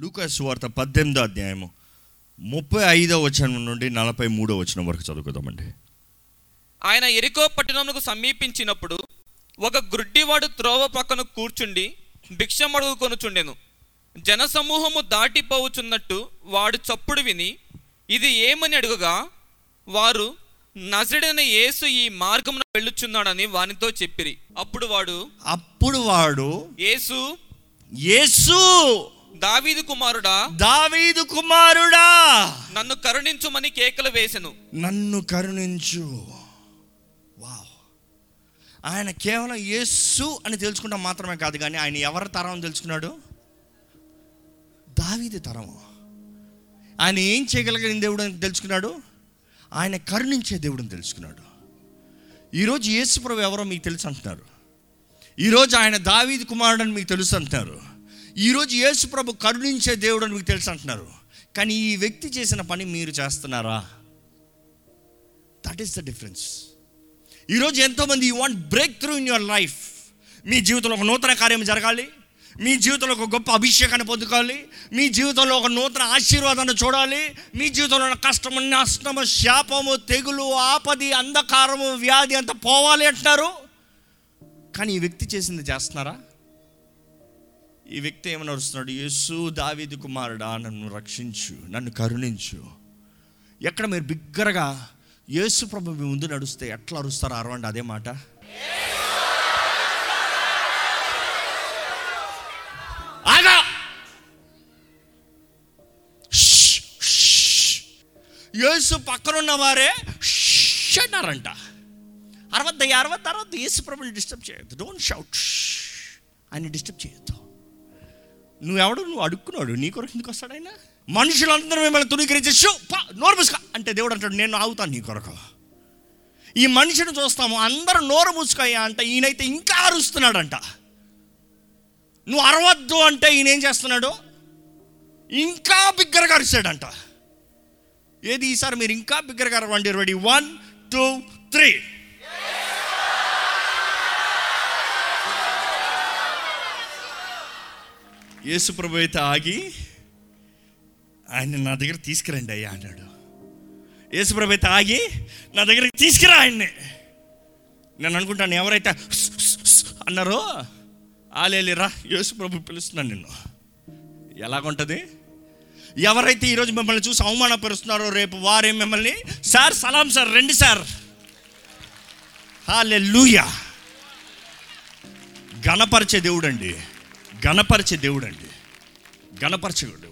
లూకాస్ వార్త పద్దెనిమిదో అధ్యాయము. ముప్పై ఐదో వచనం నుండి నలభై మూడో వచనం వరకు చదువుకుందామండి. ఆయన ఎరికో పట్టణమునకు సమీపించినప్పుడు ఒక గ్రుడ్డివాడు త్రోవ పక్కన కూర్చుండి భిక్షమడుగు కొనుచుండెను జనసమూహము దాటిపోవుచున్నట్టు వాడు చప్పుడు విని ఇది ఏమని అడుగుగా వారు నజడైన యేసు ఈ మార్గమున వెళ్ళుచున్నాడని వానితో చెప్పిరి. అప్పుడు వాడు అప్పుడు వాడు యేసు యేసు! దావీదు కుమారుడా దావీదు కుమారుడా నన్ను కరుణించుమని కేకలు వేసెను. నన్ను కరుణించు. వావ్. ఆయన కేవలం యేసు అని తెలుసుకుంటాం మాత్రమే కాదు కానీ ఆయన ఎవరి తరం తెలుసుకున్నాడు? దావీది తరం ఆయన ఏం చేయగలిగిన దేవుడు అని తెలుసుకున్నాడు? ఆయన కరుణించే దేవుడు అని తెలుసుకున్నాడు. ఈరోజు యేసుప్రభు ఎవరో మీకు తెలుసు అంటున్నారు. ఈరోజు ఆయన దావీది కుమారుడు అని మీకు తెలుసు అంటున్నారు. ఈరోజు యేసుప్రభు కరుణించే దేవుడు అని మీకు తెలుసు అంటున్నారు. కానీ ఈ వ్యక్తి చేసిన పని మీరు చేస్తున్నారా? దట్ ఈస్ ద డిఫరెన్స్ ఈరోజు ఎంతోమంది you want breakthrough in your life మీ జీవితంలో ఒక నూతన కార్యం జరగాలి. మీ జీవితంలో ఒక గొప్ప అభిషేకాన్ని పొందుకోవాలి. మీ జీవితంలో ఒక నూతన ఆశీర్వాదాన్ని చూడాలి. మీ జీవితంలో ఉన్న కష్టము నష్టము శాపము తెగులు ఆపది అంధకారము వ్యాధి అంతా పోవాలి అంటున్నారు. కానీ ఈ వ్యక్తి చేసింది చేస్తున్నారా? ఈ వ్యక్తి ఏమని అరుస్తున్నాడు యేసు దావీది కుమారుడా నన్ను రక్షించు నన్ను కరుణించు. ఎక్కడ మీరు బిగ్గరగా యేసు ప్రభు మీ ముందు నడుస్తే ఎట్లా అరుస్తారో అరవండి అదే మాట. ఆగా! ష్, యేసు పక్కనున్న వారే అన్నారంట. అరవద్ద అరవద్ద అరవద్దు. యేసు ప్రభుని డిస్టర్బ్ చేయొద్దు. డోంట్ షౌట్ ఆయన డిస్టర్బ్ చేయొద్దు. నువ్వెవడు నువ్వు అడుక్కున్నాడు. నీ కొరకు ఎందుకు వస్తాడు ఆయన? మనుషులందరూ మిమ్మల్ని తుణీకరించి షూ పా నోరుమూసుకో అంటే దేవుడు అంటాడు నేను ఆగుతాను నీ కొరకు. ఈ మనిషిని చూస్తాము అందరూ నోరు మూసుకోయా అంటే ఈయనైతే ఇంకా అరుస్తున్నాడంట. నువ్వు అరవద్దు అంటే ఈయన ఏం చేస్తున్నాడు? ఇంకా బిగ్గరగా అరిచాడంట ఏది ఈసారి మీరు ఇంకా బిగ్గరగా అరవండి? రెడీ? One two three. యేసుప్రభు అయితే ఆగి ఆయన నా దగ్గర తీసుకురండి అయ్యా అన్నాడు. యేసుప్రభు అయితే ఆగి నా దగ్గరికి తీసుకురా ఆయన్ని. నేను అనుకుంటాను ఎవరైతే అన్నారో ఆలేలిరా యేసుప్రభు పిలుస్తున్నాను నిన్ను. ఎలాగుంటుంది? ఎవరైతే ఈరోజు మిమ్మల్ని చూసి అవమానపరుస్తున్నారో రేపు వారే మిమ్మల్ని సార్ సలాం సార్ రండి సార్. హాలే లూయా గణపరిచే దేవుడు అండి గణపరిచే దేవుడు అండి గణపరిచే దేవుడు.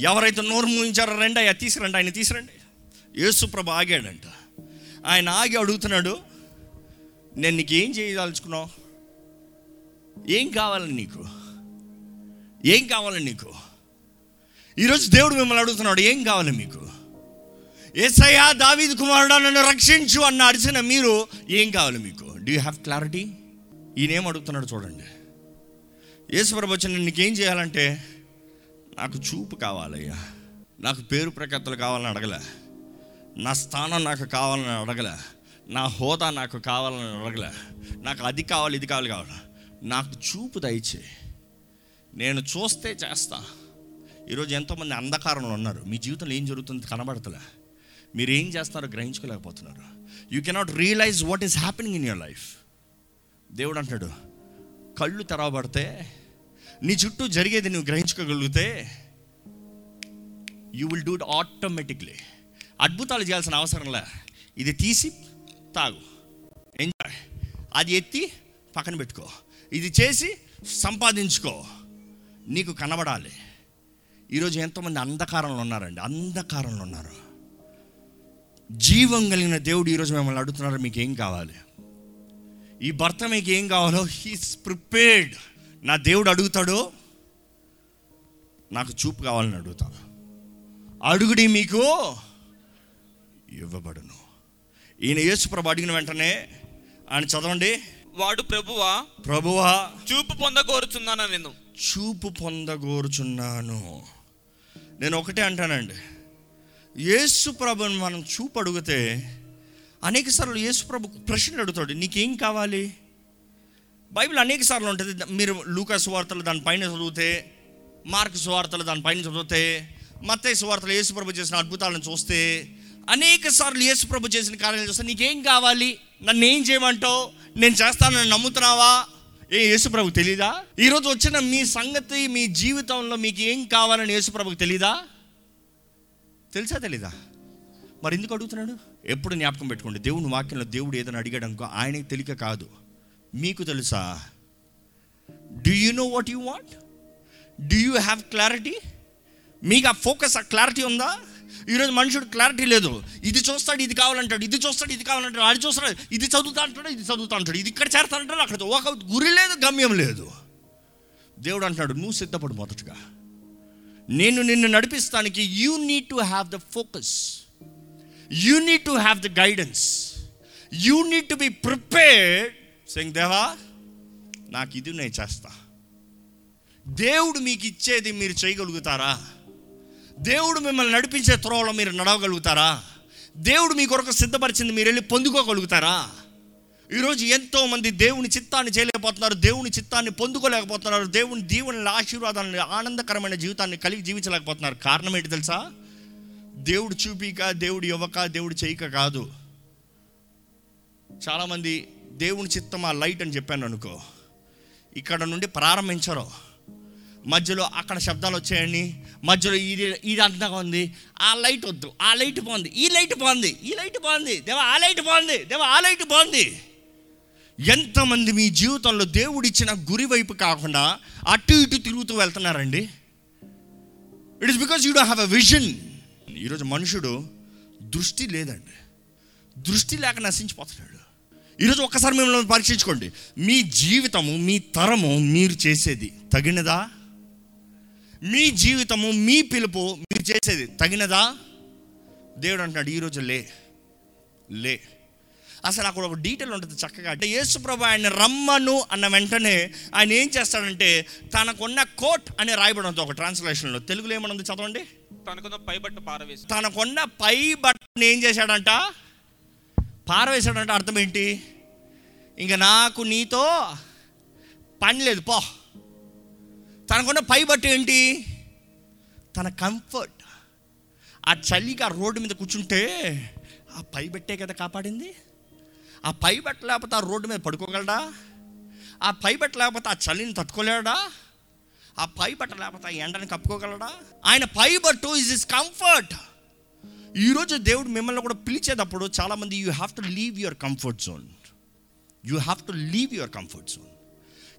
ఎవరైతే నోరు మూయించారో రండి అయ్యా తీసుకురండి ఆయన తీసుకురండి యేసుప్రభు ఆగాడంట. ఆయన ఆగి అడుగుతున్నాడు నేను నీకు ఏం చేయదలుచుకున్నావు? ఏం కావాలి నీకు? ఏం కావాలి నీకు? ఈరోజు దేవుడు మిమ్మల్ని అడుగుతున్నాడు ఏం కావాలి మీకు? ఏసయ్యా దావీద్ కుమారుడా నన్ను రక్షించు అన్న అడిచిన మీరు ఏం కావాలి మీకు? డూ హ్యావ్ క్లారిటీ ఈయనేం అడుగుతున్నాడు చూడండి. యేసుప్రభు వచ్చిన నీకేం చేయాలంటే నాకు చూపు కావాలయ్యా. నాకు పేరు ప్రఖ్యాతలు కావాలని అడగలే. నా స్థానం నాకు కావాలని అడగలే. నా హోదా నాకు కావాలని అడగలే. నాకు అది కావాలి ఇది కావాలి కావాలి. నాకు చూపు దయచే. నేను చూస్తే చేస్తా. ఈరోజు ఎంతోమంది అంధకారంలో ఉన్నారు. మీ జీవితంలో ఏం జరుగుతుంది కనబడతలే. మీరు ఏం చేస్తారో గ్రహించుకోలేకపోతున్నారు. You cannot realize what is happening in your life దేవుడు అంటాడు కళ్ళు తెరవబడితే నీ చుట్టూ జరిగేది నువ్వు గ్రహించుకోగలిగితే you will do it automatically అద్భుతాలు చేయాల్సిన అవసరంలే ఇది తీసి తాగు. ఎంజాయ్ అది ఎత్తి పక్కన పెట్టుకో. ఇది చేసి సంపాదించుకో. నీకు కనబడాలి. ఈరోజు ఎంతోమంది అంధకారంలో ఉన్నారండి. అంధకారంలో ఉన్నారు. జీవం కలిగిన దేవుడు ఈరోజు మిమ్మల్ని అడుగుతున్నారు మీకు ఏం కావాలి? ఈ భర్త మీకు ఏం కావాలో హీస్ ప్రిపేర్డ్ నా దేవుడు అడుగుతాడు నాకు చూపు కావాలని అడుగుతాను అడుగుడి మీకు ఇవ్వబడును. ఈయన యేసుప్రభు అడిగిన వెంటనే ఆయన చదవండి. వాడు ప్రభువా ప్రభువా చూపు పొందగోరుచున్నానా నేను చూపు పొందగోరుచున్నాను. నేను ఒకటే అంటానండి. యేసు ప్రభుని మనం చూపు అడిగితే అనేక సార్లు యేసుప్రభు ప్రశ్నలు అడుగుతాడు నీకేం కావాలి? బైబిల్ అనేక సార్లు ఉంటుంది. మీరు లూకాస్ వార్తలు దానిపైన చదివితే మార్క్ సువార్తలు దానిపైన చదివితే మత్తయి సువార్తలు యేసుప్రభు చేసిన అద్భుతాలను చూస్తే అనేక సార్లు యేసుప్రభు చేసిన కార్యాలు చూస్తే నీకేం కావాలి? నన్ను ఏం చేయమంటావు? నేను చేస్తానని నమ్ముతున్నావా? ఏ యేసుప్రభు తెలీదా? ఈరోజు వచ్చిన మీ సంగతి మీ జీవితంలో మీకు ఏం కావాలని యేసుప్రభుకి తెలీదా? తెలుసా తెలీదా? మరి ఎందుకు అడుగుతున్నాడు? ఎప్పుడు జ్ఞాపకం పెట్టుకోండి. దేవుని వాక్యంలో దేవుడు ఏదైనా అడిగాడు అనుకో ఆయనకి తెలియక కాదు. మీకు తెలుసా? Do you know what you want do you have clarity మీకు ఆ ఫోకస్ ఆ క్లారిటీ ఉందా? ఈరోజు మనుషుడు క్లారిటీ లేదు. ఇది చూస్తాడు ఇది కావాలంటాడు. ఇది చూస్తాడు ఇది కావాలంటాడు. అది చూస్తాడు ఇది చదువుతా అంటాడు ఇది చదువుతా అంటాడు. ఇది ఇక్కడ చేరుతా అంటాడు అక్కడ ఒక గురి లేదు గమ్యం లేదు. దేవుడు అంటున్నాడు నువ్వు సిద్ధపడు మొదటగా. నేను నిన్ను నడిపిస్తానికి you need to have the focus you need to have the guidance you need to be prepared సెంగ్ దేవా నాకు ఇది నేను చేస్తా. దేవుడు మీకు ఇచ్చేది మీరు చేయగలుగుతారా? దేవుడు మిమ్మల్ని నడిపించే త్రోవలో మీరు నడవగలుగుతారా? దేవుడు మీ కొరకు సిద్ధపరిచింది మీరు వెళ్ళి పొందుకోగలుగుతారా? ఈరోజు ఎంతోమంది దేవుని చిత్తాన్ని చేయలేకపోతున్నారు దేవుని చిత్తాన్ని పొందుకోలేకపోతున్నారు దేవుని దీవుని ఆశీర్వాదాన్ని ఆనందకరమైన జీవితాన్ని కలిగి జీవించలేకపోతున్నారు. కారణం ఏంటి తెలుసా? దేవుడు చూపిక దేవుడు ఇవ్వక దేవుడు చేయక కాదు. చాలామంది దేవుని చిత్తం ఆ లైట్ అని చెప్పాను అనుకో. ఇక్కడ నుండి ప్రారంభించరు. మధ్యలో అక్కడ శబ్దాలు వచ్చాయండి మధ్యలో ఇది ఇది అంతగా ఉంది. ఆ లైట్ వద్దు. ఆ లైట్ బాగుంది. ఈ లైట్ బాగుంది. ఈ లైట్ బాగుంది. దేవా ఆ లైట్ బాగుంది. దేవా ఆ లైట్ బాగుంది. ఎంతమంది మీ జీవితంలో దేవుడు ఇచ్చిన గురి వైపు కాకుండా అటు ఇటు తిరుగుతూ వెళ్తున్నారండి? It is because you do have a vision ఈరోజు మనుషుడు దృష్టి లేదండి. దృష్టి లేక నశించిపోతున్నాడు. ఈరోజు ఒక్కసారి మిమ్మల్ని పరీక్షించుకోండి. మీ జీవితము మీ తరము మీరు చేసేది తగినదా? మీ జీవితము మీ పిలుపు మీరు చేసేది తగినదా? దేవుడు అంటున్నాడు ఈరోజు లే. లే. అసలు అక్కడ ఒక డీటెయిల్ ఉంటుంది చక్కగా. అంటే యేసుప్రభు ఆయన రమ్మను అన్న వెంటనే ఆయన ఏం చేస్తాడంటే తనకున్న కోట్ అనే రాయబడి ఉంది ఒక ట్రాన్స్లేషన్లో. తెలుగులో ఏమనుంది చదవండి? తనకున్న పైబట్ట పారవేసి తనకున్న పై బట్టను ఏం చేశాడంట? పారవేశాడంట. అర్థం ఏంటి? ఇంకా నాకు నీతో పని లేదు పో. తనకున్న పై బట్ట ఏంటి? తన కంఫర్ట్. ఆ చలికి ఆ రోడ్డు మీద కూర్చుంటే ఆ పై బట్టే కదా కాపాడింది? ఆ పై బట్ట లేకపోతే ఆ రోడ్డు మీద పడుకోగలడా? ఆ పై బట్ట లేకపోతే ఆ చలిని తట్టుకోలేడా? ఆ పై బట్ట లేకపోతే ఆ ఎండని కప్పుకోగలడా? ఆయన పై బట్టు ఇస్ ఇస్ కంఫర్ట్ ఈరోజు దేవుడు మిమ్మల్ని కూడా పిలిచేటప్పుడు చాలామంది you have to leave your comfort zone you have to leave your comfort zone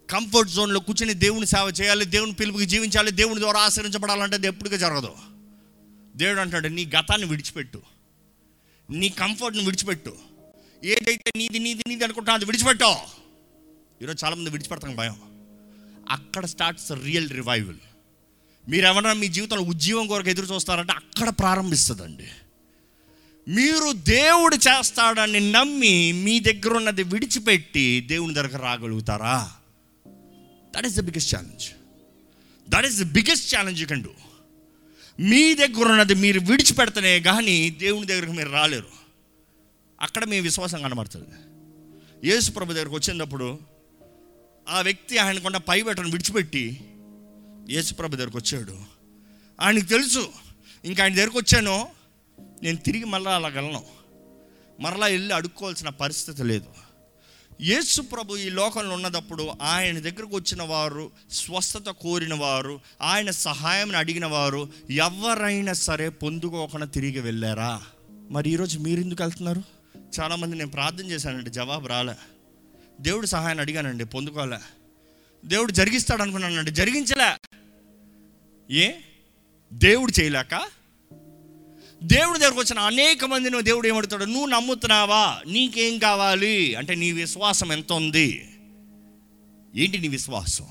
comfort జోన్లో కూర్చొని దేవుని సేవ చేయాలి దేవుని పిలుపుకి జీవించాలి దేవుని ద్వారా ఆశ్రయించబడాలంటే అది ఎప్పటికీ జరగదు. దేవుడు అంటాడు నీ గతాన్ని విడిచిపెట్టు. నీ కంఫర్ట్ని విడిచిపెట్టు. ఏదైతే నీది నీది నీది అనుకుంటా అది విడిచిపెట్టావు ఈరోజు చాలామంది విడిచిపెడతాం భయం. అక్కడ స్టార్ట్స్ రియల్ రివైవల్ మీరు ఎవరైనా మీ జీవితంలో ఉద్యోగం కొరకు ఎదురు చూస్తారంటే అక్కడ ప్రారంభిస్తుందండి. మీరు దేవుడు చేస్తాడని నమ్మి మీ దగ్గర ఉన్నది విడిచిపెట్టి దేవుని దగ్గర రాగలుగుతారా? That is the biggest challenge that is the biggest challenge you can do మీ దగ్గర ఉన్నది మీరు విడిచిపెడితేనే కానీ దేవుని దగ్గరకు మీరు రాలేరు. అక్కడ మీ విశ్వాసం కనబడుతుంది. యేసు ప్రభు దగ్గరకు వచ్చినప్పుడు ఆ వ్యక్తి ఆయన కొండ పై బట్టను విడిచిపెట్టి యేసుప్రభు దగ్గరకు వచ్చాడు. ఆయనకు తెలుసు ఇంకా ఆయన దగ్గరకు వచ్చాను నేను తిరిగి మళ్ళీ అలా గలను మరలా వెళ్ళి అడుక్కోవాల్సిన పరిస్థితి లేదు. యేసు ప్రభు ఈ లోకంలో ఉన్నదప్పుడు ఆయన దగ్గరకు వచ్చిన వారు స్వస్థత కోరిన వారు ఆయన సహాయం అడిగిన వారు ఎవరైనా సరే పొందుకోకుండా తిరిగి వెళ్ళారా? మరి ఈరోజు మీరు ఎందుకు వెళ్తున్నారు? చాలామంది నేను ప్రార్థన చేశానంటే జవాబు రాలే. దేవుడు సహాయాన్ని అడిగానండి పొందుకోలే దేవుడు జరిగిస్తాడు అనుకున్నానండి జరిగించలే. ఏ? దేవుడు చేయలేక? దేవుడి దగ్గరకు వచ్చిన అనేక మందిని దేవుడు ఏమడుతాడు నువ్వు నమ్ముతున్నావా? నీకేం కావాలి? అంటే నీ విశ్వాసం ఎంత ఉంది? ఏంటి నీ విశ్వాసం?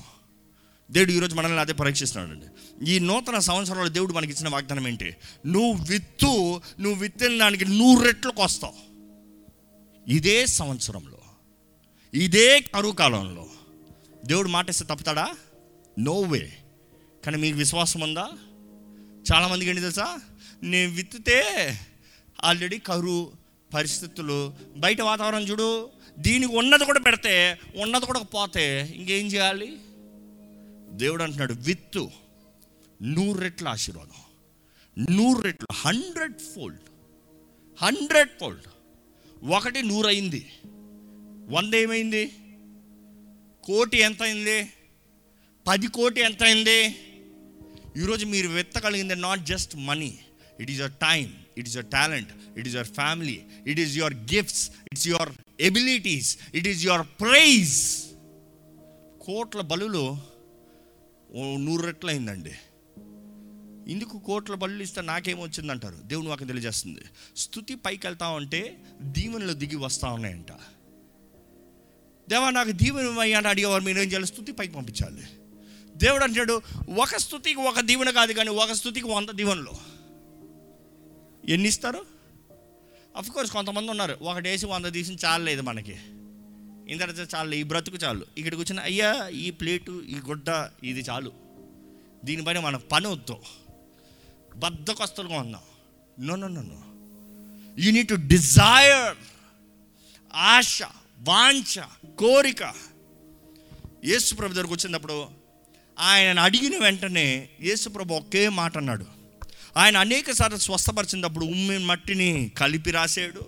దేవుడు ఈరోజు మనల్ని అదే పరీక్షిస్తున్నాడండి. ఈ నూతన సంవత్సరంలో దేవుడు మనకి ఇచ్చిన వాగ్దానం ఏంటి? నువ్వు విత్తు నువ్వు విత్తిన దానికి నూరు రెట్లకు వస్తావు ఇదే సంవత్సరంలో. ఇదే కరువు కాలంలో. దేవుడు మాటేస్తే తప్పుతాడా? నో వే కానీ మీకు విశ్వాసం ఉందా? చాలామందికి ఏంటి తెలుసా? నేను విత్తితే ఆల్రెడీ కరువు పరిస్థితులు బయట వాతావరణం చూడు దీనికి ఉన్నది కూడా పెడితే ఉన్నది కూడా పోతే ఇంకేం చేయాలి? దేవుడు అంటున్నాడు విత్తు నూరు రెట్ల ఆశీర్వాదం నూరు రెట్లు హండ్రెడ్ ఫోల్డ్ హండ్రెడ్ ఫోల్డ్ ఒకటి నూరు అయింది వంద ఏమైంది కోటి ఎంత అయింది పది కోటి ఎంత అయింది ఈరోజు మీరు వెత్తగలిగింది not just money it is your time it is your talent it is your family it is your gifts it's your abilities it is your praise కోట్ల బలులు నూరు రెట్లు అయిందండి. ఇందుకు కోట్ల బళ్ళు ఇస్తే నాకేమొచ్చిందంటారు దేవుడు నాకు తెలియజేస్తుంది. స్థుతి పైకి వెళ్తా ఉంటే దీవెనలు దిగి వస్తూ ఉన్నాయంట. దేవా నాకు దీవెన అని అడిగేవారు మీరు ఏం చేయాలి? స్థుతి పైకి పంపించాలి. దేవుడు అంటాడు ఒక స్థుతికి ఒక దీవెన కాదు కానీ ఒక స్థుతికి వంద దీవెనలు. ఎన్ని ఇస్తారు కోర్స్ కొంతమంది ఉన్నారు. ఒకటి వేసి వంద తీసి చాలలేదు మనకి. ఇంత చాలు ఈ బ్రతుకు చాలు. ఇక్కడికి వచ్చిన అయ్యా ఈ ప్లేటు ఈ గుడ్డ ఇది చాలు. దీనిపైన మన పని వద్దు. బద్దకొస్తలుగా ఉందాం no no no no you need to desire ఆశ. వాంఛ కోరిక. యేసుప్రభు దగ్గరకు వచ్చినప్పుడు ఆయన అడిగిన వెంటనే యేసుప్రభు ఒకే మాట అన్నాడు. ఆయన అనేక సార్లు స్వస్థపరిచినప్పుడు ఉమ్మి మట్టిని కలిపి రాశాడు.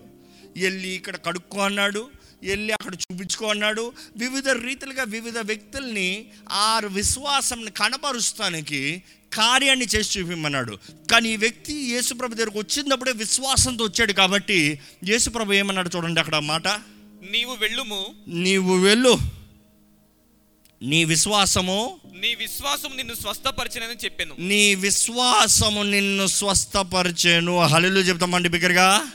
వెళ్ళి ఇక్కడ కడుక్కో అన్నాడు. వెళ్ళి అక్కడ చూపించుకో అన్నాడు. వివిధ రీతిలుగా వివిధ వ్యక్తుల్ని ఆ విశ్వాసంని కనపరుస్తానికి కార్యాన్ని చేసి చూపిమ్మన్నాడు కానీ ఈ వ్యక్తి యేసుప్రభు దగ్గరకు వచ్చినప్పుడే విశ్వాసంతో వచ్చాడు కాబట్టి యేసుప్రభు ఏమన్నాడు చూడండి అక్కడ మాట? నీవు వెళ్ళుము. నీవు వెళ్ళు. నీ విశ్వాసము నీ విశ్వాసం నిన్ను స్వస్థపరిచినని చెప్పాను. నీ విశ్వాసము నిన్ను స్వస్థపరిచేను. హల్లు చెప్తామండి బిగ్గరగా.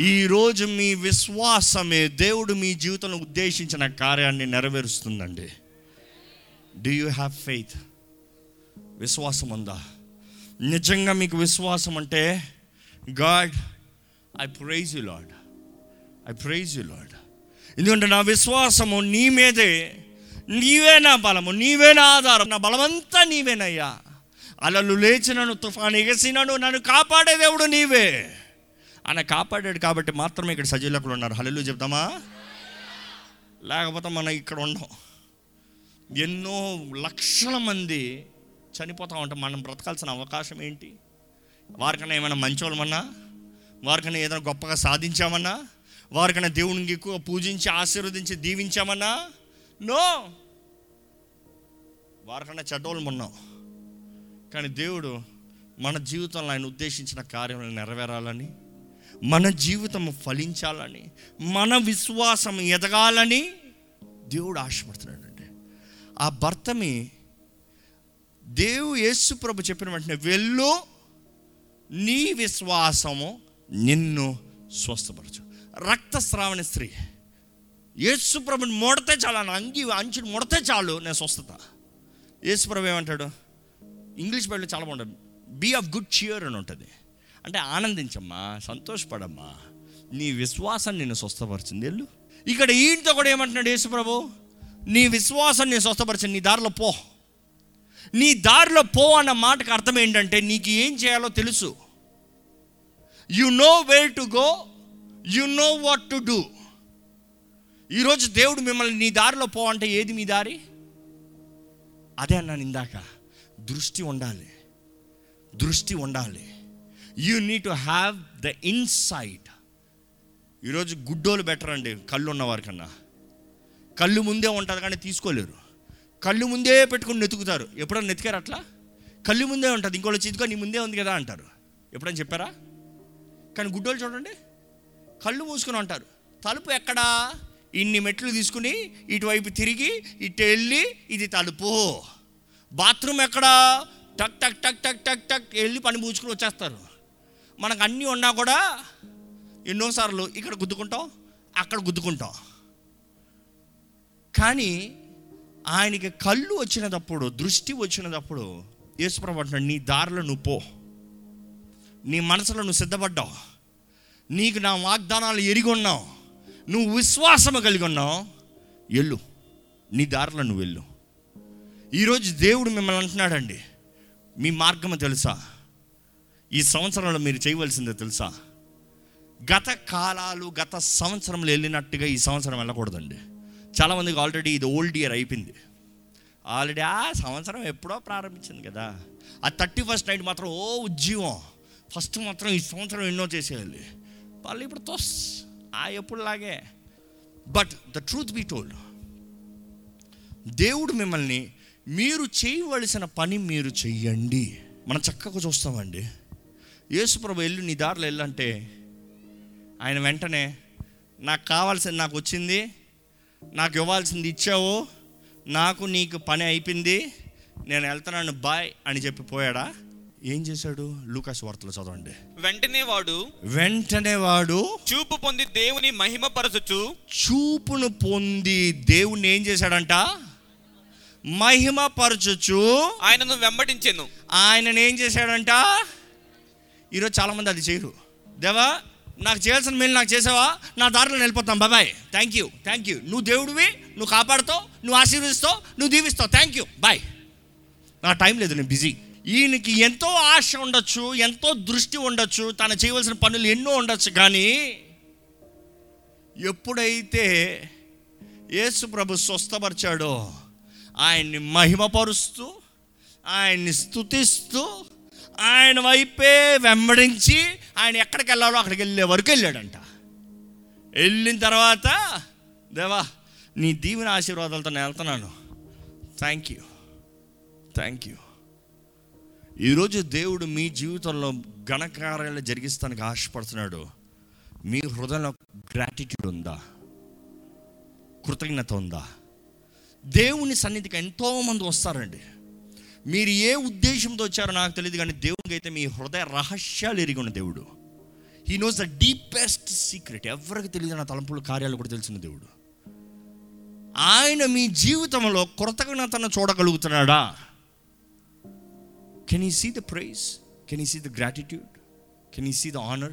ఈరోజు మీ విశ్వాసమే దేవుడు మీ జీవితంలో ఉద్దేశించిన కార్యాన్ని నెరవేరుస్తుందండి. డూ యూ హ్యావ్ ఫెయిత్ విశ్వాసం ఉందా? నిజంగా మీకు విశ్వాసం అంటే God I praise you Lord I praise you Lord ఎందుకంటే నా విశ్వాసము నీ మీదే నీవే నా బలము నీవే నా ఆధారం నా బలమంతా నీవేనయ్యా. అలలు లేచినను తుఫాను ఎగసినను నన్ను కాపాడే దేవుడు నీవే. ఆయన కాపాడాడు కాబట్టి మాత్రమే ఇక్కడ సజీలకులు ఉన్నారు. హలలు చెప్తామా లేకపోతే మనం ఇక్కడ ఉండం. ఎన్నో లక్షల మంది చనిపోతా ఉంటాం. మనం బ్రతకాల్సిన అవకాశం ఏంటి? వారికన్నా ఏమైనా మంచోళ్ళమన్నా? వారికన్నా ఏదైనా గొప్పగా సాధించామన్నా? వారికన్నా దేవునికి ఎక్కువ పూజించి ఆశీర్వదించి దీవించామన్నా? నో. వారికన్నా చెడ్డోళ్ళు ఉన్నాం. కానీ దేవుడు మన జీవితంలో ఆయన ఉద్దేశించిన కార్యములు నెరవేరాలని మన జీవితం ఫలించాలని మన విశ్వాసం ఎదగాలని దేవుడు ఆశపడుతున్నాడండి. ఆ భర్తమి దేవు యేసు ప్రభు చెప్పిన వెంటనే వెళ్ళు నీ విశ్వాసము నిన్ను స్వస్థపరచు. రక్తస్రావణ స్త్రీ. యేసుప్రభుని ముడితే చాలు అని అంగి అంచుని ముడితే చాలు నేను స్వస్థత. యేసుప్రభు ఏమంటాడు? ఇంగ్లీష్ బైబిల్ చాలా బాగుంటుంది. బీ ఆఫ్ గుడ్ చియర్ అని ఉంటుంది. అంటే ఆనందించమ్మా సంతోషపడమ్మా. నీ విశ్వాసాన్ని నేను స్వస్థపరిచింది. వెళ్ళు. ఇక్కడ ఈయనతో కూడా ఏమంటున్నాడు యేసుప్రభు నీ విశ్వాసాన్ని నేను స్వస్థపరిచింది నీ దారిలో పో. నీ దారిలో పో అన్న మాటకు అర్థం ఏంటంటే నీకు ఏం చేయాలో తెలుసు. You know where to go you know what to do ఈరోజు దేవుడు మిమ్మల్ని నీ దారిలో పో అంటే ఏది మీ దారి? అదే అన్నాను ఇందాక. దృష్టి ఉండాలి. దృష్టి ఉండాలి. You need to have the insight ఈరోజు గుడ్డోలు బెటర్ అండి కళ్ళు ఉన్నవారి కన్నా కళ్ళు ముందే ఉంటుంది కానీ తీసుకోలేరు. కళ్ళు ముందే పెట్టుకుని నెతుకుతారు ఎప్పుడన్నా నెతికారు అట్లా? కళ్ళు ముందే ఉంటుంది. ఇంకోళ్ళు చేతికో నీ ముందే ఉంది కదా అంటారు. ఎప్పుడైనా చెప్పారా? కానీ గుడ్డోలు చూడండి. కళ్ళు మూసుకుని ఉంటారు తలుపు ఎక్కడా? ఇన్ని మెట్లు తీసుకుని ఇటువైపు తిరిగి ఇటు వెళ్ళి ఇది తలుపు. బాత్రూమ్ ఎక్కడా? టక్ టక్ టక్ టక్ టక్ టక్ వెళ్ళి పని పూచుకుని వచ్చేస్తారు. మనకు అన్నీ ఉన్నా కూడా ఎన్నోసార్లు ఇక్కడ గుద్దుకుంటాం అక్కడ గుద్దుకుంటాం. కానీ ఆయనకి కళ్ళు వచ్చినప్పుడు దృష్టి వచ్చినప్పుడు యేసుప్రభు అంటున్నాడు నీ దారిలో నువ్వు పో. నీ మనసులో నువ్వు సిద్ధపడ్డావు. నీకు నా వాగ్దానాలు ఎరిగి ఉన్నావు. నువ్వు విశ్వాసము కలిగి ఉన్నావు. వెళ్ళు. నీ దారిలో నువ్వు వెళ్ళు. ఈరోజు దేవుడు మిమ్మల్ని అంటున్నాడండి. మీ మార్గము తెలుసా? ఈ సంవత్సరంలో మీరు చేయవలసిందే తెలుసా? గత కాలాలు గత సంవత్సరంలో వెళ్ళినట్టుగా ఈ సంవత్సరం వెళ్ళకూడదండి. చాలామందికి ఆల్రెడీ ఇది ఓల్డ్ ఇయర్ అయిపోయింది. ఆల్రెడీ ఆ సంవత్సరం ఎప్పుడో ప్రారంభించింది కదా. ఆ థర్టీ ఫస్ట్ నైట్ మాత్రం ఓ ఉజ్జీవం. ఫస్ట్ మాత్రం ఈ సంవత్సరం ఎన్నో చేసేయాలి. వాళ్ళు ఇప్పుడు తోస్ ఆ ఎప్పుడులాగే. But the truth be told దేవుడు మిమ్మల్ని మీరు చేయవలసిన పని మీరు చెయ్యండి. మనం చక్కగా చూస్తామండి. యేసుప్రభు వెళ్ళి నీ దారిలో వెళ్ళంటే ఆయన వెంటనే నాకు కావాల్సింది నాకు వచ్చింది నాకు ఇవ్వాల్సింది ఇచ్చావు నాకు నీకు పని అయిపోయింది నేను వెళ్తున్నాను బాయ్ అని చెప్పి పోయాడా? ఏం చేశాడు? లూకాస్ వార్తలు చదవండి. వెంటనే వాడు వెంటనే వాడు చూపు పొంది దేవుని మహిమపరచుచు చూపును పొంది దేవుణ్ణి ఏం చేశాడంట? మహిమపరచుచు ఆయనను వెంబడించెను. ఆయనను ఏం చేశాడంట? ఈరోజు చాలామంది అది చేయరు. దేవా నాకు చేయాల్సిన మేలు నాకు చేసావా? నా దారిలో వెళ్ళిపోతాం బాబాయ్ థ్యాంక్ యూ థ్యాంక్ యూ నువ్వు దేవుడివి నువ్వు కాపాడుతావు నువ్వు ఆశీర్వదిస్తావు నువ్వు దీవిస్తావు. థ్యాంక్ యూ బాయ్ నా టైం లేదు నేను బిజీ. ఈయనకి ఎంతో ఆశ ఉండొచ్చు ఎంతో దృష్టి ఉండొచ్చు తను చేయవలసిన పనులు ఎన్నో ఉండొచ్చు కానీ ఎప్పుడైతే యేసు ప్రభు స్వస్థపరిచాడో ఆయన్ని మహిమపరుస్తూ ఆయన్ని స్థుతిస్తూ ఆయన వైపే వెంబడించి ఆయన ఎక్కడికి వెళ్ళాలో అక్కడికి వెళ్ళే వరకు వెళ్ళాడంట. వెళ్ళిన తర్వాత దేవా నీ దీవెన ఆశీర్వాదాలతో నేను వెళ్తున్నాను. థ్యాంక్ యూ థ్యాంక్ యూ ఈరోజు దేవుడు మీ జీవితంలో ఘనకార్యాలు జరిగిస్తానికి ఆశపడుతున్నాడు. మీ హృదయంలో గ్రాటిట్యూడ్ ఉందా? కృతజ్ఞత ఉందా? దేవుని సన్నిధికి ఎంతోమంది వస్తారండి. మీరు ఏ ఉద్దేశంతో వచ్చారో నాకు తెలియదు కానీ దేవునికి అయితే మీ హృదయ రహస్యాలు ఎరిగి ఉన్న దేవుడు. He knows the deepest secret ఎవరికి తెలియదు నా తలంపుల కార్యాలు కూడా తెలిసిన దేవుడు. ఆయన మీ జీవితంలో కృతజ్ఞతను చూడగలుగుతున్నాడా? Can you see the praise can you see the gratitude can you see the honour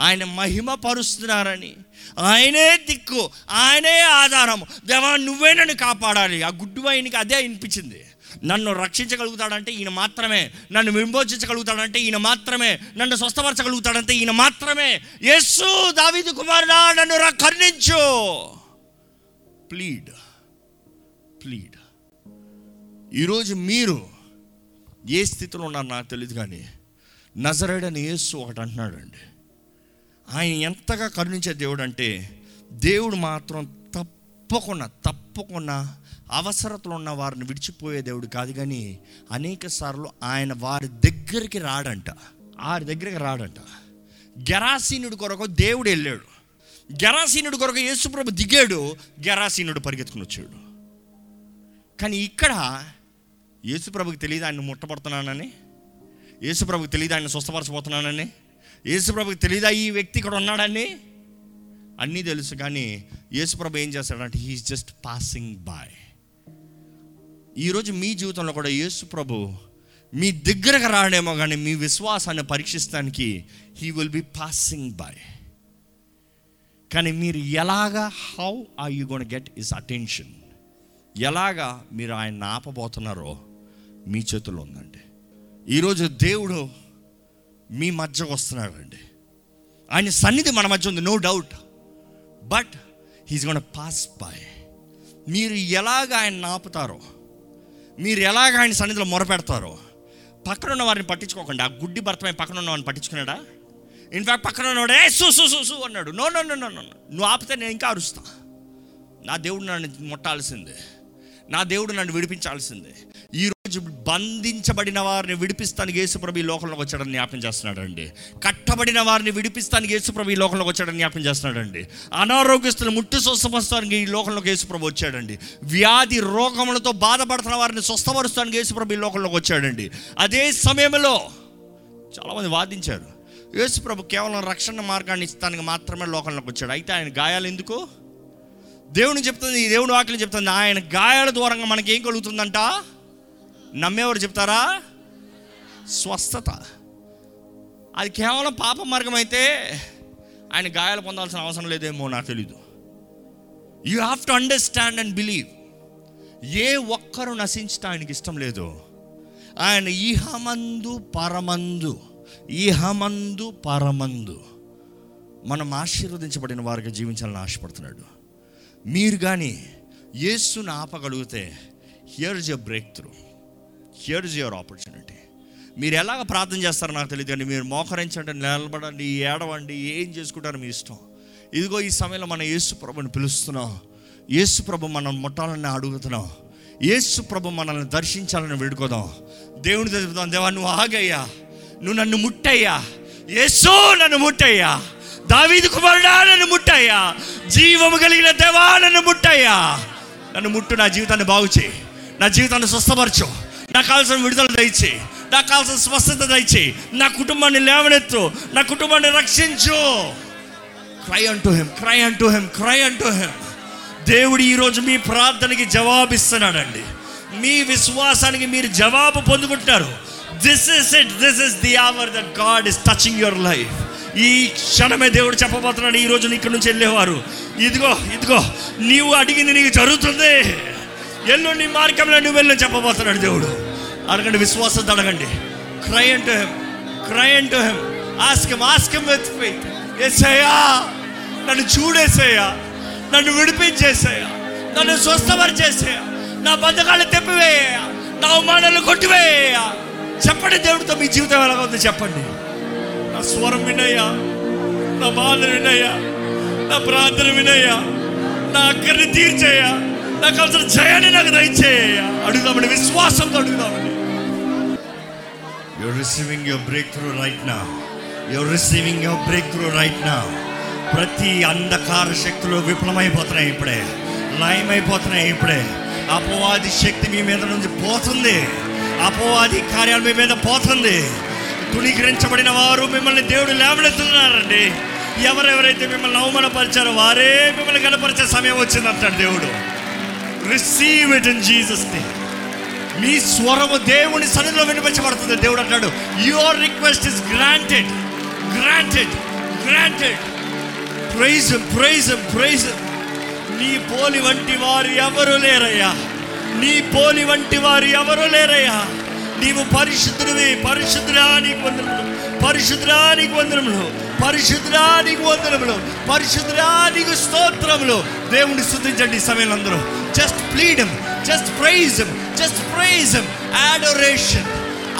ఆయన మహిమ పరుస్తున్నారని. ఆయనే దిక్కు ఆయనే ఆధారము. దేవా నువ్వే నన్ను కాపాడాలి. ఆ గుడ్డు ఆయనకి అదే అనిపించింది నన్ను రక్షించగలుగుతాడంటే ఈయన మాత్రమే. నన్ను విమోచించగలుగుతాడంటే ఈయన మాత్రమే. నన్ను స్వస్థపరచగలుగుతాడంటే ఈయన మాత్రమే. యస్సు దావిదు కుమారుడా నన్ను ర- కరుణించు. ప్లీడ్. ప్లీడ్. ఈరోజు మీరు ఏ స్థితిలో ఉన్నారో నాకు తెలియదు కానీ నజరేడని యేసు ఒకటి అంటున్నాడండి. ఆయన ఎంతగా కరుణించే దేవుడు అంటే దేవుడు మాత్రం తప్పకుండా తప్పకుండా అవసరతలు ఉన్న వారిని విడిచిపోయే దేవుడు కాదు కానీ అనేక సార్లు ఆయన వారి దగ్గరికి రాడంట. వారి దగ్గరికి రాడంట. గెరాసీనుడి కొరకు దేవుడు వెళ్ళాడు. గెరాసీనుడి కొరకు యేసుప్రభు దిగాడు. గెరాసీనుడు పరిగెత్తుకుని వచ్చాడు. కానీ ఇక్కడ యేసుప్రభుకి తెలియదు ఆయన ముట్టబడుతున్నానని? యేసుప్రభుకి తెలియదు ఆయన స్వస్థపరచబోతున్నానని? యేసుప్రభుకి తెలియదా ఈ వ్యక్తి ఇక్కడ ఉన్నాడని? అన్నీ తెలుసు కానీ యేసుప్రభు ఏం చేస్తాడంటే హీఈస్ జస్ట్ పాసింగ్ బాయ్ ఈరోజు మీ జీవితంలో కూడా యేసుప్రభు మీ దగ్గరకు రాడేమో కానీ మీ విశ్వాసాన్ని పరీక్షిస్తానికి he will be passing by కానీ మీరు ఎలాగా how are you gonna get his attention ఎలాగా మీరు ఆయన ఆపబోతున్నారో మీ చేతుల్లో ఉందండి. ఈరోజు దేవుడు మీ మధ్యకు వస్తున్నాడండి. ఆయన సన్నిధి మన మధ్య ఉంది no doubt but he's gonna pass by మీరు ఎలాగ ఆయన ఆపుతారో మీరు ఎలాగ ఆయన సన్నిధిలో మొరపెడతారో పక్కన ఉన్న వారిని పట్టించుకోకండి. ఆ గుడ్డి భర్తమై పక్కన ఉన్న వారిని పట్టించుకున్నాడా? ఇన్ఫాక్ట్ పక్కన ఉన్నవాడు ఏ సు సు సు సు అన్నాడు. No no no no no నువ్వు ఆపితే నేను ఇంకా అరుస్తా. నా దేవుడు నన్ను ముట్టాల్సిందే. నా దేవుడు నన్ను విడిపించాల్సిందే. ఈరోజు బంధించబడిన వారిని విడిపిస్తానికి యేసుప్రభు ఈ లోకంలోకి వచ్చాడని జ్ఞాపం చేస్తున్నాడండి. కట్టబడిన వారిని విడిపిస్తానికి యేసుప్రభు ఈ లోకంలోకి వచ్చాడని జ్ఞాపం చేస్తున్నాడండి. అనారోగ్యస్తులు ముట్టు స్వస్థపరుస్తానికి ఈ లోకంలోకి యేసుప్రభు వచ్చాడండి. వ్యాధి రోగములతో బాధపడుతున్న వారిని స్వస్థపరుస్తానికి యేసుప్రభు ఈ లోకంలోకి వచ్చాడండి. అదే సమయంలో చాలామంది వాదించారు. యేసుప్రభు కేవలం రక్షణ మార్గాన్ని ఇస్తానికి మాత్రమే లోకంలోకి వచ్చాడు. అయితే ఆయన గాయాలు ఎందుకు? దేవుని చెప్తుంది ఈ దేవుని వాక్యం చెప్తుంది ఆయన గాయాల దూరంగా మనకి ఏం కలుగుతుందంట? నమ్మేవారు చెప్తారా? స్వస్థత. అది కేవలం పాప మార్గం అయితే ఆయన గాయాలు పొందాల్సిన అవసరం లేదేమో నాకు తెలీదు. You have to understand and believe ఏ ఒక్కరు నశించడం ఆయనకి ఇష్టం లేదు. ఆయన ఇహమందు పరమందు ఇహమందు పరమందు మనం ఆశీర్వదించబడిన వారికి జీవించాలని ఆశపడుతున్నాడు. మీరు కానీ యేసును ఆపగలిగితే హియర్ జ breakthrough here is your opportunity మీరు ఎలాగ ప్రార్థన చేస్తారో నాకు తెలియదు కానీ మీరు మోకరించండి నిలబడండి ఏడవండి ఏం చేసుకుంటారో మీ ఇష్టం. ఇదిగో ఈ సమయంలో మన యేసు ప్రభుని పిలుస్తున్నాం. యేసు ప్రభు మనం ముట్టాలని అడుగుతున్నాం. యేసు ప్రభు మనల్ని దర్శించాలని వేడుకోదాం. దేవుని చెబుతాం దేవా నువ్వు ఆగయ్యా. నువ్వు నన్ను ముట్టయ్యా. యేసు నన్ను ముట్టయ్యా. దావీదు కుమారుడా నన్ను ముట్టయ్యా. జీవము కలిగిన దేవా నన్ను ముట్టయ్యా. నన్ను ముట్టు నా జీవితాన్ని బాగు చేయి. నా జీవితాన్ని స్వస్థపరచు. నాకు కావాల్సిన విడుదల దయచే నాకు కావాల్సిన స్వస్థత దయచే నా కుటుంబాన్ని లేవనెత్తు. నా కుటుంబాన్ని రక్షించు. Cry unto him cry unto him cry unto him దేవుడు ఈరోజు మీ ప్రార్థనకి జవాబిస్తున్నాడండి. మీ విశ్వాసానికి మీరు జవాబు పొందుకుంటున్నారు. This is it this is the hour that God is touching your life ఈ క్షణమే దేవుడు చెప్పబోతున్నాడు ఈ రోజు ఇక్కడ నుంచి వెళ్ళేవారు. ఇదిగో ఇదిగో నీవు అడిగింది నీకు జరుగుతుంది. ఎల్లుండి నీ మార్గంలో నువ్వు వెళ్ళని చెప్పబోతున్నాడు దేవుడు. అడగండి విశ్వాసంతో అడగండి. Cry unto him cry unto him ask him ask him with faith ఎస్ఐయా నన్ను చూడేసేయా నన్ను విడిపించేసేయా నన్ను స్వస్థపరిచేసేయా నా బద్ధకాలు తెప్పివేయ నా అవమానాలు కొట్టివేయ చెప్పండి దేవుడితో మీ జీవితం ఎలాగ ఉంది చెప్పండి. నా స్వరం వినయ్యా నా బాధ వినయ్యా నా ప్రార్థన వినయ్యా నా అక్కడిని తీర్చేయ్యా నాకు కావాల్సిన జయాన్ని నాకు దయచేయ అడుగుదామండి విశ్వాసంతో receiving your breakthrough right now your receiving your breakthrough right now ప్రతి అంధకార శక్తులు విఫలమైపోతున్నాయి ఇప్పుడే. లయమైపోతున్నాయి ఇప్పుడే. అపవాది శక్తి మీ మీద నుంచి పోతుంది. అపవాది కార్యాలు మీ మీద పోతుంది. తుణీకరించబడిన వారు మిమ్మల్ని దేవుడు లేవనెత్తున్నారండి ఎవరెవరైతే మిమ్మల్ని అవమానపరిచారో వారే మిమ్మల్ని కనపరిచే సమయం వచ్చిందంటాడు దేవుడు. Receive it in Jesus name మీ స్వరము దేవుని సన్నిధిలో వినిపించబడుతుంది. దేవుడు అంటాడు your request is granted granted granted praise praise praise నీ పోలి వంటి వారు ఎవరు లేరయ్యా? నీ పోలి వంటి వారు ఎవరు లేరయ్యా? నీవు పరిశుద్ధుడివి పరిశుద్ధురానికి వందనములు. పరిశుద్ధుడా నీకు వందనములు. పరిశుద్ధుడా వందనములు. పరిశుద్ధుడా నీకు స్తోత్రములు. దేవుని స్థుతించండి ఈ సమయంలో అందరూ. Just ప్లీడమ్ just praise him just praise him adoration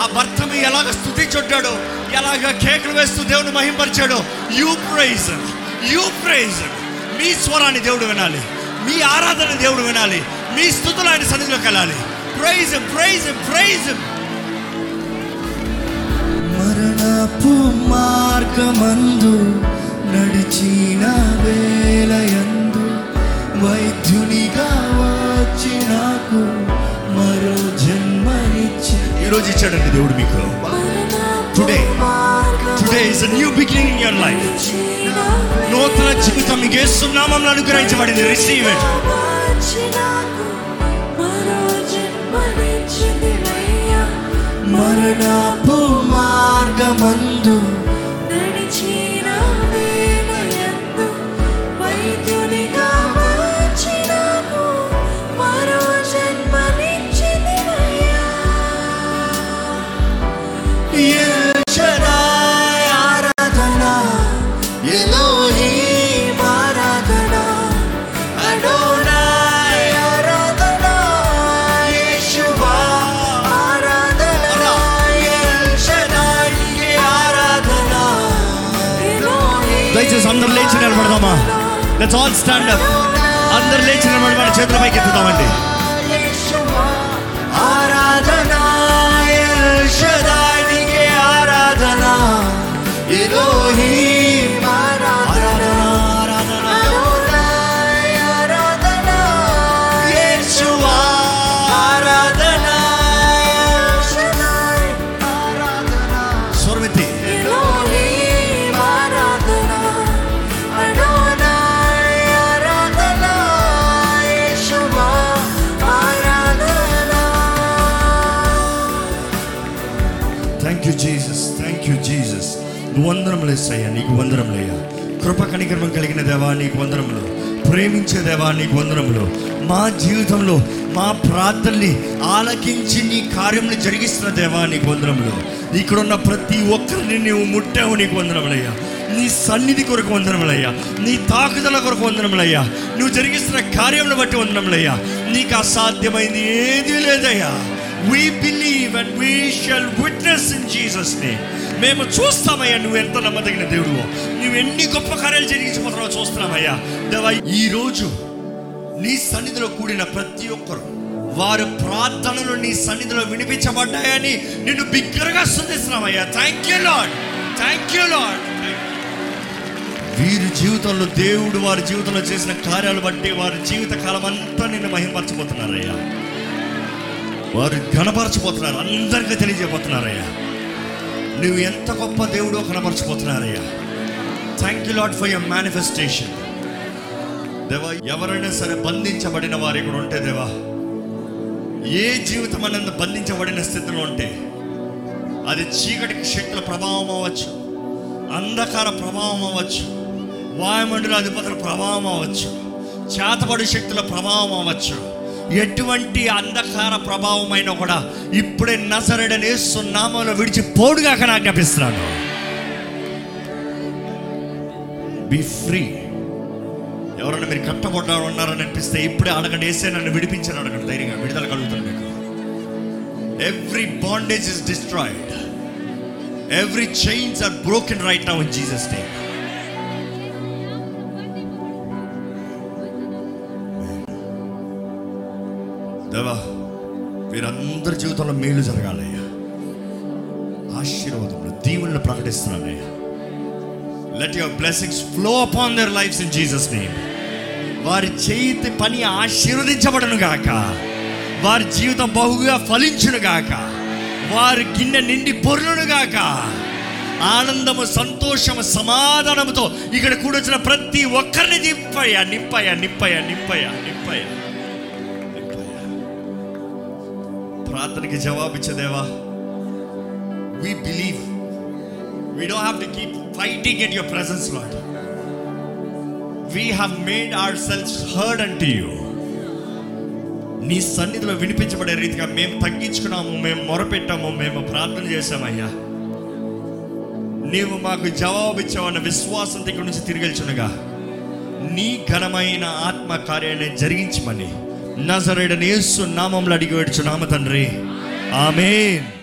ఆ భర్తను ఎలాగ స్థుతించుంటాడో ఎలాగ కేకలు వేస్తూ దేవుని మహింపరిచాడో యూ ప్రైజ్ యూ ప్రైజ్ మీ స్వరాన్ని దేవుడు వినాలి. మీ ఆరాధన దేవుడు వినాలి. మీ స్థుతులు ఆయన సన్నిధిలోకి వెళ్ళాలి. ప్రైజ్ ప్రైజ్ ప్రైజ్ మరణపు మార్గమందు నడిచిన వేలయందు వైద్యునిగా వచ్చి నాకు మరో జన్మనిచ్చి. ఈరోజు ఇచ్చాడండి దేవుడు మీకు. Today today is new beginning in your life నూతన జీవితం మీకు ఏసునామంలో అనుగ్రహించబడింది. రిసీవ్ ఇట్ మరణపు మార్గమందు లెట్స్ ఆల్ స్టాండ్ అప్ అందరు లేచిన మన చేతుల పైకి ఎత్తుతామండి ఆరాధనా. ఆరాధనా ఎల్ వందరములు ఇస్తాయా నీకు వందరములయ్యా కృప కనికర్మం కలిగిన దేవా నీకు వందరములు ప్రేమించే దేవా నీకు వందరములు మా జీవితంలో మా ప్రార్థనని ఆలకించి నీ కార్యములు జరిగిస్తున్న దేవా నీకు వందరములు ఇక్కడున్న ప్రతి ఒక్కరిని నీవు ముట్టావు నీకు వందరములయ్యా నీ సన్నిధి కొరకు వందనములయ్యా నీ తాకుదల కొరకు వందనములయ్యా నువ్వు జరిగిస్తున్న కార్యములను బట్టి వందనములయ్యా నీకు అసాధ్యమైంది ఏది లేదయ్యా. We believe and we shall witness in Jesus name మేము చూస్తామయ్యా నువ్వు ఎంత నమ్మదగిన దేవుడు నువ్వు ఎన్ని గొప్ప కార్యాలు జరిగించిపోతున్నావో చూస్తున్నామయ్యా. దేవా ఈ రోజు నీ సన్నిధిలో కూడిన ప్రతి ఒక్కరు వారి ప్రార్థనలు నీ సన్నిధిలో వినిపించబడ్డాయని నిన్ను బిగ్గరగా స్థుతిస్తున్నామయ్యా thank you lord thank you lord వీరి జీవితంలో దేవుడు వారి జీవితంలో చేసిన కార్యాలు బట్టి వారి జీవిత కాలం అంతా నిన్ను మహిమపరచబోతున్నారయ్యా వారు ఘనపరచబోతున్నారు అందరికీ తెలియజేయబోతున్నారయ్యా. నువ్వు ఎంత గొప్ప దేవుడో కనపరచబోతున్నారయ్యా. Thank you lord for your manifestation దేవా ఎవరైనా సరే బంధించబడిన వారు ఇక్కడ ఉంటే దేవా ఏ జీవితం అనేది బంధించబడిన స్థితిలో ఉంటే అది చీకటి శక్తుల ప్రభావం అవ్వచ్చు అంధకార ప్రభావం అవ్వచ్చు వాయుమండల అధిపతుల ప్రభావం అవ్వచ్చు చేతబడి శక్తుల ప్రభావం అవ్వచ్చు. ఎటువంటి అంధకార ప్రభావం అయినా కూడా ఇప్పుడే నసరడని సున్నామంలో విడిచి పోడుగాక ఆజ్ఞాపిస్తున్నాను బీ ఫ్రీ ఎవరైనా మీరు కట్టబడ్డా ఉన్నారని అనిపిస్తే ఇప్పుడే అడగండి వేసే నన్ను విడిపించాను అడగండి ధైర్యంగా విడుదల కలుగుతాను మీకు. Every bondage is destroyed every chains are broken right now in Jesus day దేవా వీరందరి జీవితంలో మేలు జరగాలయ్యా. ఆశీర్వాదములు దీవులను ప్రకటిస్తున్నానయ్యా. Let your blessings flow upon their lives in Jesus name వారి చేతి పని ఆశీర్వదించబడను గాక. వారి జీవితం బహుగా ఫలించును గాక. వారి గిన్నె నిండి పొరులను గాక. ఆనందము సంతోషము సమాధానముతో ఇక్కడ కూడొచ్చిన ప్రతి ఒక్కరిని నింపయ్యా నింపయ్యా నింపయ్యా నింపయ్యా నింపయ్యా. ప్రార్థనకి జవాబిచ్చదేవా? We believe We don't to keep fighting fighting your presence lord we have made ourselves heard అంటూ యూ నీ సన్నిధిలో వినిపించబడే రీతిగా మేము తగ్గించుకున్నాము మేము మొరపెట్టాము మేము ప్రార్థన చేశామయ్యా. నీవు మాకు జవాబు ఇచ్చావన్న విశ్వాసం దగ్గర నుంచి తిరిగి నీ ఘనమైన ఆత్మ కార్యాన్ని జరిగించమని నజరేడని యేసు నామంలో అడిగి వేడుచు నామ తండ్రి. ఆమెన్.